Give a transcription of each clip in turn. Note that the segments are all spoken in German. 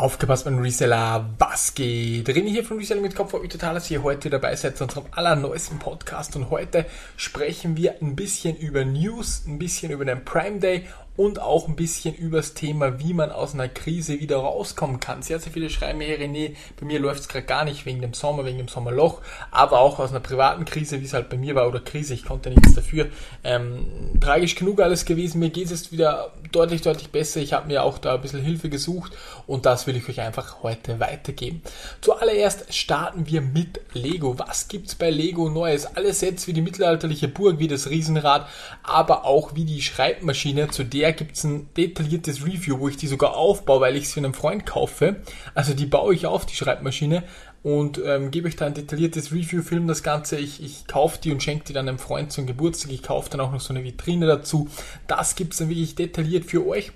Aufgepasst, mein Reseller, was geht? René hier von Reseller mit Kopf, euch total, dass ihr heute dabei seid zu unserem allerneuesten Podcast und heute sprechen wir ein bisschen über News, ein bisschen über den Prime Day und auch ein bisschen über das Thema, wie man aus einer Krise wieder rauskommen kann. Sehr, sehr viele schreiben mir, René, bei mir läuft es gerade gar nicht wegen dem Sommer, wegen dem Sommerloch, aber auch aus einer privaten Krise, wie es halt bei mir war, oder Krise, ich konnte nichts dafür. Ähm, tragisch genug alles gewesen, mir geht es wieder deutlich, deutlich besser. Ich habe mir auch da ein bisschen Hilfe gesucht und das will ich euch einfach heute weitergeben. Zuallererst starten wir mit Lego. Was gibt's bei Lego Neues? Alle Sets wie die mittelalterliche Burg, wie das Riesenrad, aber auch wie die Schreibmaschine, zu der gibt es ein detailliertes Review, wo ich die sogar aufbaue, weil ich es für einen Freund kaufe. Also die baue ich auf, die Schreibmaschine, und ähm, gebe euch da ein detailliertes Review, film das Ganze. Ich, ich kaufe die und schenke die dann einem Freund zum Geburtstag. Ich kaufe dann auch noch so eine Vitrine dazu. Das gibt es dann wirklich detailliert für euch.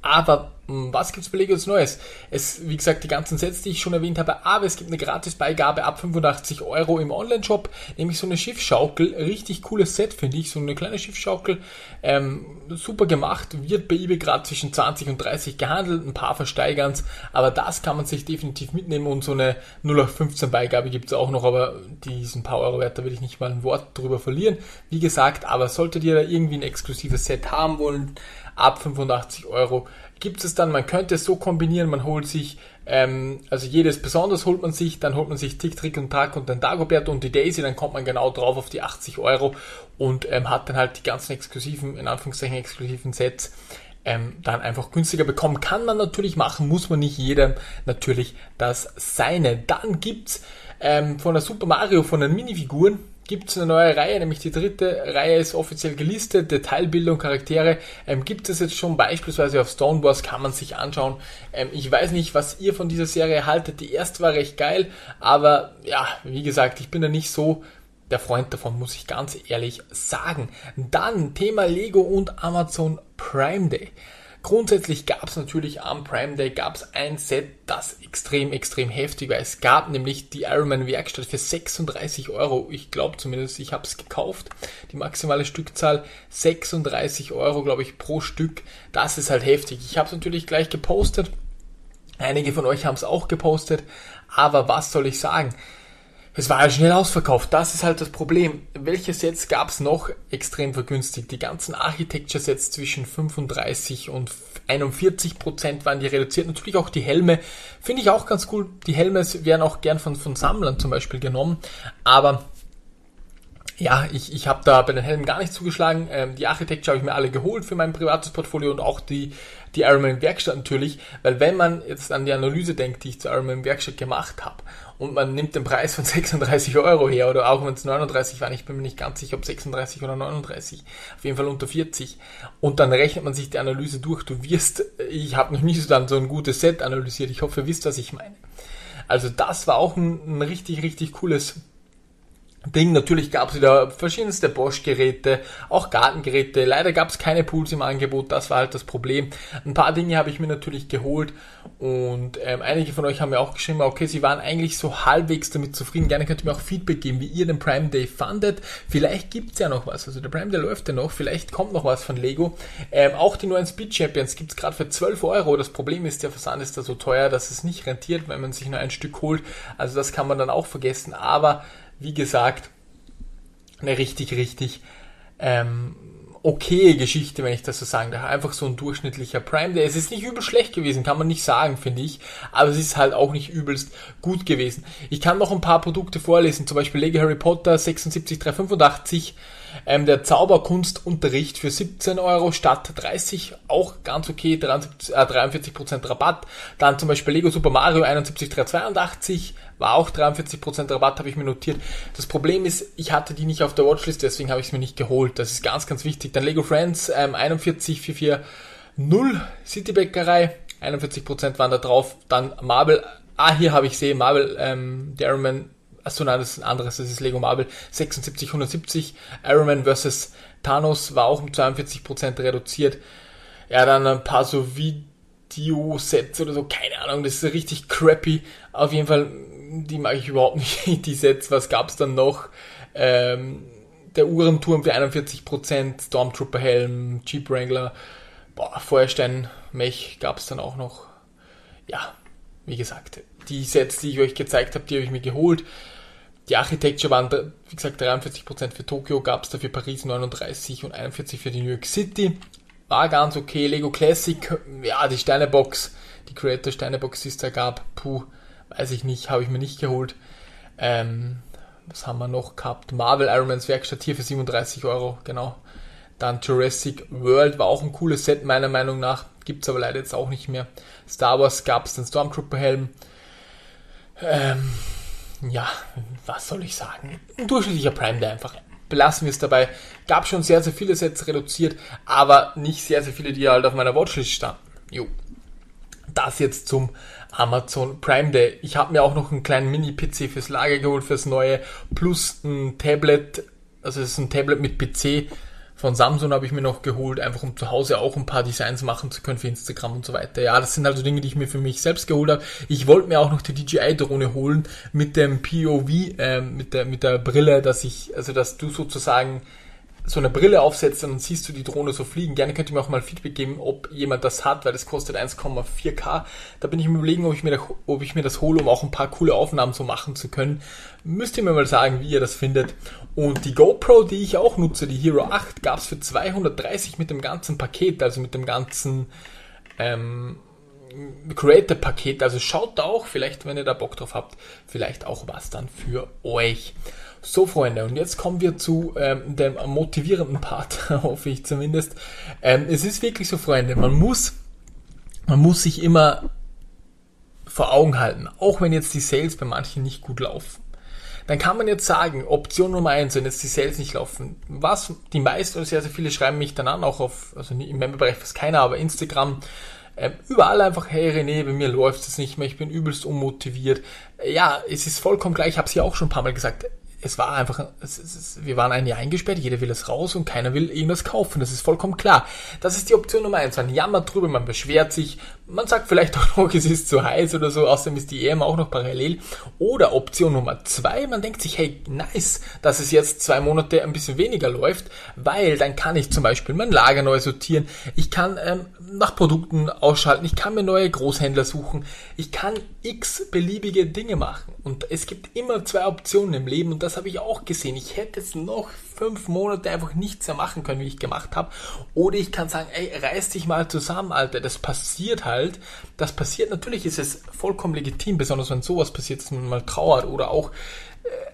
Aber was gibt's bei Lego Neues? Es, wie gesagt, die ganzen Sets, die ich schon erwähnt habe, aber es gibt eine Gratisbeigabe ab 85 Euro im Online-Shop, nämlich so eine Schiffsschaukel. Richtig cooles Set, finde ich. So eine kleine Schiffsschaukel. Ähm, super gemacht. Wird bei eBay gerade zwischen 20 und 30 gehandelt. Ein paar versteigern's. Aber das kann man sich definitiv mitnehmen und so eine 0815 Beigabe gibt's auch noch, aber diesen paar Euro wert, da will ich nicht mal ein Wort drüber verlieren. Wie gesagt, aber solltet ihr da irgendwie ein exklusives Set haben wollen, ab 85 Euro gibt es dann, man könnte es so kombinieren, man holt sich, ähm, also jedes besonders holt man sich, dann holt man sich Tick, Trick und Track und den Dagobert und die Daisy, dann kommt man genau drauf auf die 80 Euro und ähm, hat dann halt die ganzen exklusiven, in Anführungszeichen exklusiven Sets ähm, dann einfach günstiger bekommen. Kann man natürlich machen, muss man nicht jedem natürlich das seine. Dann gibt's ähm, von der Super Mario, von den Minifiguren, gibt es eine neue Reihe, nämlich die dritte Reihe ist offiziell gelistet, Detailbildung, Charaktere. Ähm, gibt es jetzt schon beispielsweise auf Stone Wars, kann man sich anschauen. Ähm, ich weiß nicht, was ihr von dieser Serie haltet. Die erste war recht geil, aber ja, wie gesagt, ich bin da nicht so der Freund davon, muss ich ganz ehrlich sagen. Dann Thema Lego und Amazon Prime Day. Grundsätzlich gab es natürlich am Prime Day gab es ein Set, das extrem, extrem heftig war. Es gab nämlich die Ironman Werkstatt für 36 Euro. Ich glaube zumindest, ich habe es gekauft. Die maximale Stückzahl 36 Euro, glaube ich, pro Stück. Das ist halt heftig. Ich habe es natürlich gleich gepostet. Einige von euch haben es auch gepostet. Aber was soll ich sagen? Es war halt schnell ausverkauft. Das ist halt das Problem. Welche Sets gab es noch extrem vergünstigt? Die ganzen Architecture-Sets zwischen 35 und 41 Prozent waren die reduziert. Natürlich auch die Helme. Finde ich auch ganz cool. Die Helme werden auch gern von, von Sammlern zum Beispiel genommen. Aber ja, ich, ich habe da bei den Helmen gar nicht zugeschlagen. Ähm, die Architecture habe ich mir alle geholt für mein privates Portfolio und auch die, die Ironman Werkstatt natürlich. Weil wenn man jetzt an die Analyse denkt, die ich zur Ironman Werkstatt gemacht habe und man nimmt den Preis von 36 Euro her oder auch wenn es 39 waren, ich bin mir nicht ganz sicher, ob 36 oder 39, auf jeden Fall unter 40 und dann rechnet man sich die Analyse durch. Du wirst, ich habe noch nie so dann so ein gutes Set analysiert, ich hoffe, ihr wisst, was ich meine. Also das war auch ein, ein richtig, richtig cooles Ding. Natürlich gab es wieder verschiedenste Bosch-Geräte, auch Gartengeräte. Leider gab es keine Pools im Angebot, das war halt das Problem. Ein paar Dinge habe ich mir natürlich geholt und ähm, einige von euch haben mir auch geschrieben, okay, sie waren eigentlich so halbwegs damit zufrieden. Gerne könnt ihr mir auch Feedback geben, wie ihr den Prime Day fandet. Vielleicht gibt's ja noch was, also der Prime Day läuft ja noch, vielleicht kommt noch was von Lego. Ähm, auch die neuen Speed Champions gibt's gerade für 12 Euro. Das Problem ist, der Versand ist da so teuer, dass es nicht rentiert, wenn man sich nur ein Stück holt. Also das kann man dann auch vergessen, aber wie gesagt, eine richtig, richtig ähm, okay Geschichte, wenn ich das so sagen darf. Einfach so ein durchschnittlicher Prime Day. Es ist nicht übel schlecht gewesen, kann man nicht sagen, finde ich. Aber es ist halt auch nicht übelst gut gewesen. Ich kann noch ein paar Produkte vorlesen, zum Beispiel Lego Harry Potter 76385 ähm, der Zauberkunstunterricht für 17 Euro statt 30, auch ganz okay, 73, äh, 43% Rabatt. Dann zum Beispiel Lego Super Mario 71382 war auch 43% Rabatt, habe ich mir notiert. Das Problem ist, ich hatte die nicht auf der Watchlist, deswegen habe ich es mir nicht geholt. Das ist ganz, ganz wichtig. Dann Lego Friends ähm, 41440 Citybäckerei, 41% waren da drauf. Dann Marvel, ah, hier habe ich sehen, Marvel ähm, Darryman Achso, nein, das ist ein anderes, das ist Lego Marvel 76, 170. Iron Man vs. Thanos war auch um 42% reduziert. Ja, dann ein paar so Videosets oder so, keine Ahnung, das ist richtig crappy. Auf jeden Fall, die mag ich überhaupt nicht, die Sets. Was gab's dann noch? Ähm, der Uhrenturm für 41%, Stormtrooper Helm, Jeep Wrangler, boah, Feuerstein Mech gab's dann auch noch ja, wie gesagt, die Sets, die ich euch gezeigt habe, die habe ich mir geholt. Die Architecture waren, wie gesagt, 43% für Tokio, gab es dafür Paris 39 und 41 für die New York City. War ganz okay. Lego Classic, ja, die Steinebox, die Creator Steinebox, die es da gab, puh, weiß ich nicht, habe ich mir nicht geholt. Ähm, was haben wir noch gehabt? Marvel Ironmans Werkstatt hier für 37 Euro, genau. Dann Jurassic World war auch ein cooles Set, meiner Meinung nach. Gibt es aber leider jetzt auch nicht mehr. Star Wars gab es den Stormtrooper-Helm. Ähm, ja, was soll ich sagen? Ein durchschnittlicher Prime Day einfach. Belassen wir es dabei. Gab schon sehr, sehr viele Sets reduziert, aber nicht sehr, sehr viele, die halt auf meiner Watchlist standen. Jo. Das jetzt zum Amazon Prime Day. Ich habe mir auch noch einen kleinen Mini-PC fürs Lager geholt, fürs neue, plus ein Tablet, also es ist ein Tablet mit PC von Samsung habe ich mir noch geholt, einfach um zu Hause auch ein paar Designs machen zu können für Instagram und so weiter. Ja, das sind also Dinge, die ich mir für mich selbst geholt habe. Ich wollte mir auch noch die DJI-Drohne holen mit dem POV, äh, mit der mit der Brille, dass ich, also dass du sozusagen so eine Brille aufsetzt dann siehst du die Drohne so fliegen. Gerne könnt ihr mir auch mal Feedback geben, ob jemand das hat, weil das kostet 1,4K. Da bin ich mir überlegen, ob ich mir, da, ob ich mir das hole, um auch ein paar coole Aufnahmen so machen zu können. Müsst ihr mir mal sagen, wie ihr das findet. Und die GoPro, die ich auch nutze, die Hero 8, gab es für 230 mit dem ganzen Paket, also mit dem ganzen ähm, Creator-Paket. Also schaut da auch, vielleicht, wenn ihr da Bock drauf habt, vielleicht auch was dann für euch. So, Freunde, und jetzt kommen wir zu ähm, dem motivierenden Part, hoffe ich zumindest. Ähm, es ist wirklich so, Freunde, man muss, man muss sich immer vor Augen halten, auch wenn jetzt die Sales bei manchen nicht gut laufen. Dann kann man jetzt sagen, Option Nummer eins, wenn jetzt die Sales nicht laufen, was die meisten oder sehr, sehr viele schreiben mich dann an, auch auf, also im Memberbereich fast keiner, aber Instagram, ähm, überall einfach, hey René, bei mir läuft es nicht mehr, ich bin übelst unmotiviert. Ja, es ist vollkommen gleich, ich habe es ja auch schon ein paar Mal gesagt es war einfach, es, es, wir waren ein Jahr eingesperrt, jeder will es raus und keiner will irgendwas kaufen. Das ist vollkommen klar. Das ist die Option Nummer eins. Man jammert drüber, man beschwert sich, man sagt vielleicht auch noch, es ist zu heiß oder so, außerdem ist die EM auch noch parallel. Oder Option Nummer zwei, man denkt sich, hey, nice, dass es jetzt zwei Monate ein bisschen weniger läuft, weil dann kann ich zum Beispiel mein Lager neu sortieren, ich kann ähm, nach Produkten ausschalten, ich kann mir neue Großhändler suchen, ich kann x beliebige Dinge machen. Und es gibt immer zwei Optionen im Leben und das habe ich auch gesehen. Ich hätte jetzt noch fünf Monate einfach nichts mehr machen können, wie ich gemacht habe. Oder ich kann sagen, ey, reiß dich mal zusammen, Alter. Das passiert halt. Das passiert, natürlich ist es vollkommen legitim, besonders wenn sowas passiert, dass man mal trauert oder auch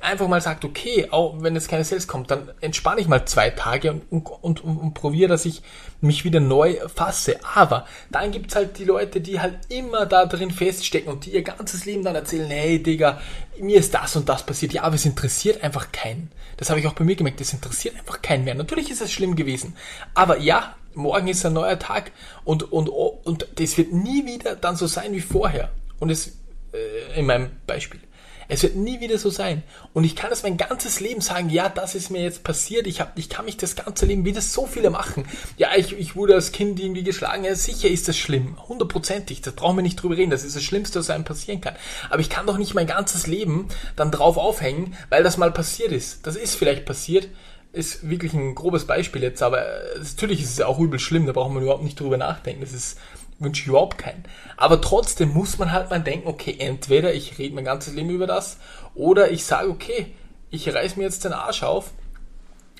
einfach mal sagt, okay, auch wenn jetzt keine Sales kommt, dann entspanne ich mal zwei Tage und, und, und, und probiere, dass ich mich wieder neu fasse. Aber dann gibt's halt die Leute, die halt immer da drin feststecken und die ihr ganzes Leben dann erzählen, hey Digga, mir ist das und das passiert. Ja, aber es interessiert einfach keinen. Das habe ich auch bei mir gemerkt, es interessiert einfach keinen mehr. Natürlich ist es schlimm gewesen. Aber ja, morgen ist ein neuer Tag und, und, und das wird nie wieder dann so sein wie vorher. Und es, äh, in meinem Beispiel. Es wird nie wieder so sein. Und ich kann das mein ganzes Leben sagen, ja, das ist mir jetzt passiert. Ich, hab, ich kann mich das ganze Leben, wie das so viele machen. Ja, ich, ich wurde als Kind irgendwie geschlagen. Ja, sicher ist das schlimm. Hundertprozentig. Das brauchen wir nicht drüber reden. Das ist das Schlimmste, was einem passieren kann. Aber ich kann doch nicht mein ganzes Leben dann drauf aufhängen, weil das mal passiert ist. Das ist vielleicht passiert. Ist wirklich ein grobes Beispiel jetzt, aber äh, natürlich ist es auch übel schlimm. Da brauchen wir überhaupt nicht drüber nachdenken. Das ist wünsche ich überhaupt keinen. Aber trotzdem muss man halt mal denken, okay, entweder ich rede mein ganzes Leben über das oder ich sage, okay, ich reiß mir jetzt den Arsch auf,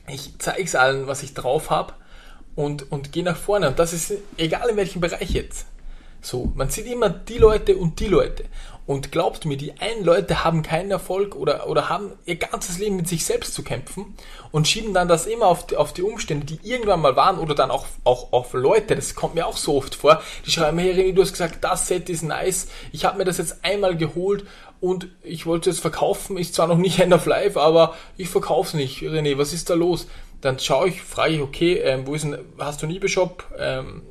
ich zeige es allen, was ich drauf habe und, und gehe nach vorne. Und das ist egal in welchem Bereich jetzt. So, man sieht immer die Leute und die Leute. Und glaubt mir, die einen Leute haben keinen Erfolg oder, oder haben ihr ganzes Leben mit sich selbst zu kämpfen und schieben dann das immer auf die, auf die Umstände, die irgendwann mal waren oder dann auch, auch auf Leute, das kommt mir auch so oft vor, die schreiben, hey René, du hast gesagt, das Set ist nice, ich habe mir das jetzt einmal geholt und ich wollte es verkaufen, ist zwar noch nicht End of Life, aber ich verkaufe es nicht. René, was ist da los? Dann schaue ich, frage ich, okay, ähm, wo ist denn, hast du einen eBay-Shop? Ähm,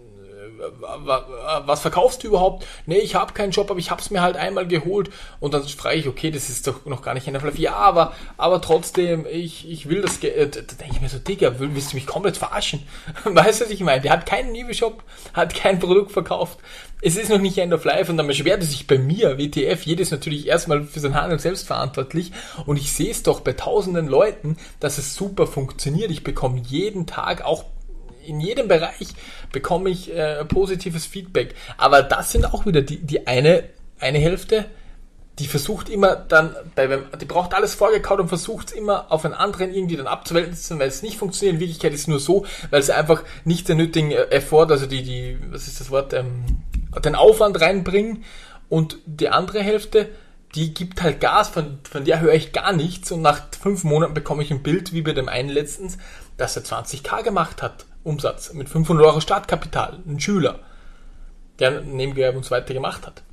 was verkaufst du überhaupt? Nee, ich habe keinen Job, aber ich habe es mir halt einmal geholt und dann frage ich, okay, das ist doch noch gar nicht in der Fluff. Ja, aber, aber trotzdem, ich, ich will das Geld. Da denke ich mir so, Digga, willst du mich komplett verarschen? Weißt du, was ich meine? Der hat keinen Liebe-Shop, hat kein Produkt verkauft. Es ist noch nicht End of Life und dann beschwert er sich bei mir, WTF, jedes natürlich erstmal für sein Handel selbst verantwortlich und ich sehe es doch bei tausenden Leuten, dass es super funktioniert. Ich bekomme jeden Tag auch in jedem Bereich bekomme ich äh, positives Feedback. Aber das sind auch wieder die, die eine, eine Hälfte, die versucht immer dann, bei, die braucht alles vorgekaut und versucht es immer auf einen anderen irgendwie dann abzuwälzen, weil es nicht funktioniert. In Wirklichkeit ist es nur so, weil sie einfach nicht den nötigen Effort, also die, die, was ist das Wort, ähm, den Aufwand reinbringen und die andere Hälfte, die gibt halt Gas, von, von der höre ich gar nichts und nach fünf Monaten bekomme ich ein Bild, wie bei dem einen letztens, dass er 20k gemacht hat, Umsatz, mit 500 Euro Startkapital, ein Schüler, der Nebengewerbe und so weiter gemacht hat.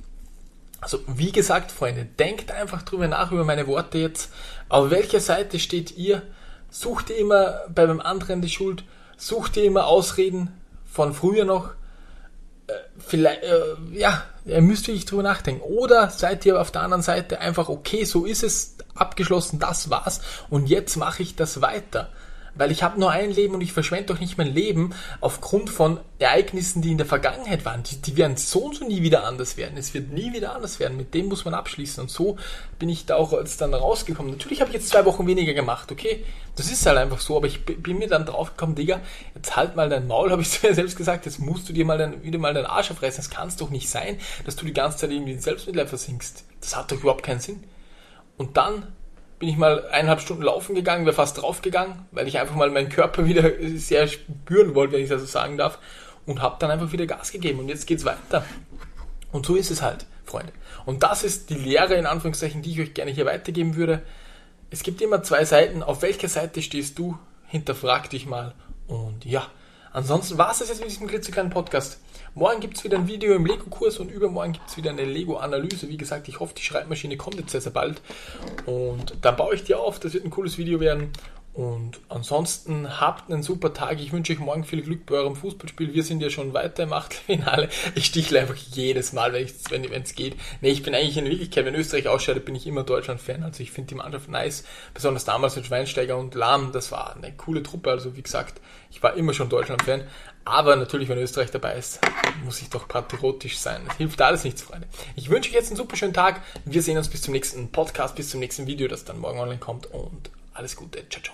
Also wie gesagt, Freunde, denkt einfach drüber nach über meine Worte jetzt. Auf welcher Seite steht ihr? Sucht ihr immer bei beim anderen die Schuld? Sucht ihr immer Ausreden von früher noch? Äh, vielleicht, äh, ja, ihr müsst wirklich drüber nachdenken. Oder seid ihr auf der anderen Seite einfach, okay, so ist es abgeschlossen, das war's und jetzt mache ich das weiter weil ich habe nur ein Leben und ich verschwende doch nicht mein Leben aufgrund von Ereignissen, die in der Vergangenheit waren. Die, die werden so und so nie wieder anders werden. Es wird nie wieder anders werden. Mit dem muss man abschließen. Und so bin ich da auch jetzt dann rausgekommen. Natürlich habe ich jetzt zwei Wochen weniger gemacht, okay? Das ist halt einfach so, aber ich bin mir dann draufgekommen, Digga, jetzt halt mal dein Maul, habe ich zu mir selbst gesagt, jetzt musst du dir mal dein, wieder mal deinen Arsch aufreißen. Es kann doch nicht sein, dass du die ganze Zeit irgendwie in Selbstmitleid versinkst. Das hat doch überhaupt keinen Sinn. Und dann bin ich mal eineinhalb Stunden laufen gegangen, wäre fast draufgegangen, weil ich einfach mal meinen Körper wieder sehr spüren wollte, wenn ich das so sagen darf, und habe dann einfach wieder Gas gegeben und jetzt geht's weiter. Und so ist es halt, Freunde. Und das ist die Lehre in Anführungszeichen, die ich euch gerne hier weitergeben würde. Es gibt immer zwei Seiten. Auf welcher Seite stehst du? Hinterfrag dich mal. Und ja, ansonsten war es jetzt mit diesem klitzekleinen Podcast. Morgen gibt es wieder ein Video im Lego-Kurs und übermorgen gibt es wieder eine Lego-Analyse. Wie gesagt, ich hoffe, die Schreibmaschine kommt jetzt sehr, sehr bald. Und dann baue ich die auf. Das wird ein cooles Video werden. Und ansonsten habt einen super Tag. Ich wünsche euch morgen viel Glück bei eurem Fußballspiel. Wir sind ja schon weiter im Achtelfinale. Ich stichle einfach jedes Mal, wenn es geht. Nee, ich bin eigentlich in Wirklichkeit, wenn Österreich ausscheidet, bin ich immer Deutschland-Fan. Also ich finde die Mannschaft nice. Besonders damals mit Schweinsteiger und Lahm. Das war eine coole Truppe. Also wie gesagt, ich war immer schon Deutschland-Fan. Aber natürlich, wenn Österreich dabei ist, muss ich doch patriotisch sein. Das hilft alles nichts, Freunde. Ich wünsche euch jetzt einen super schönen Tag. Wir sehen uns bis zum nächsten Podcast, bis zum nächsten Video, das dann morgen online kommt. Und alles Gute. Ciao, ciao.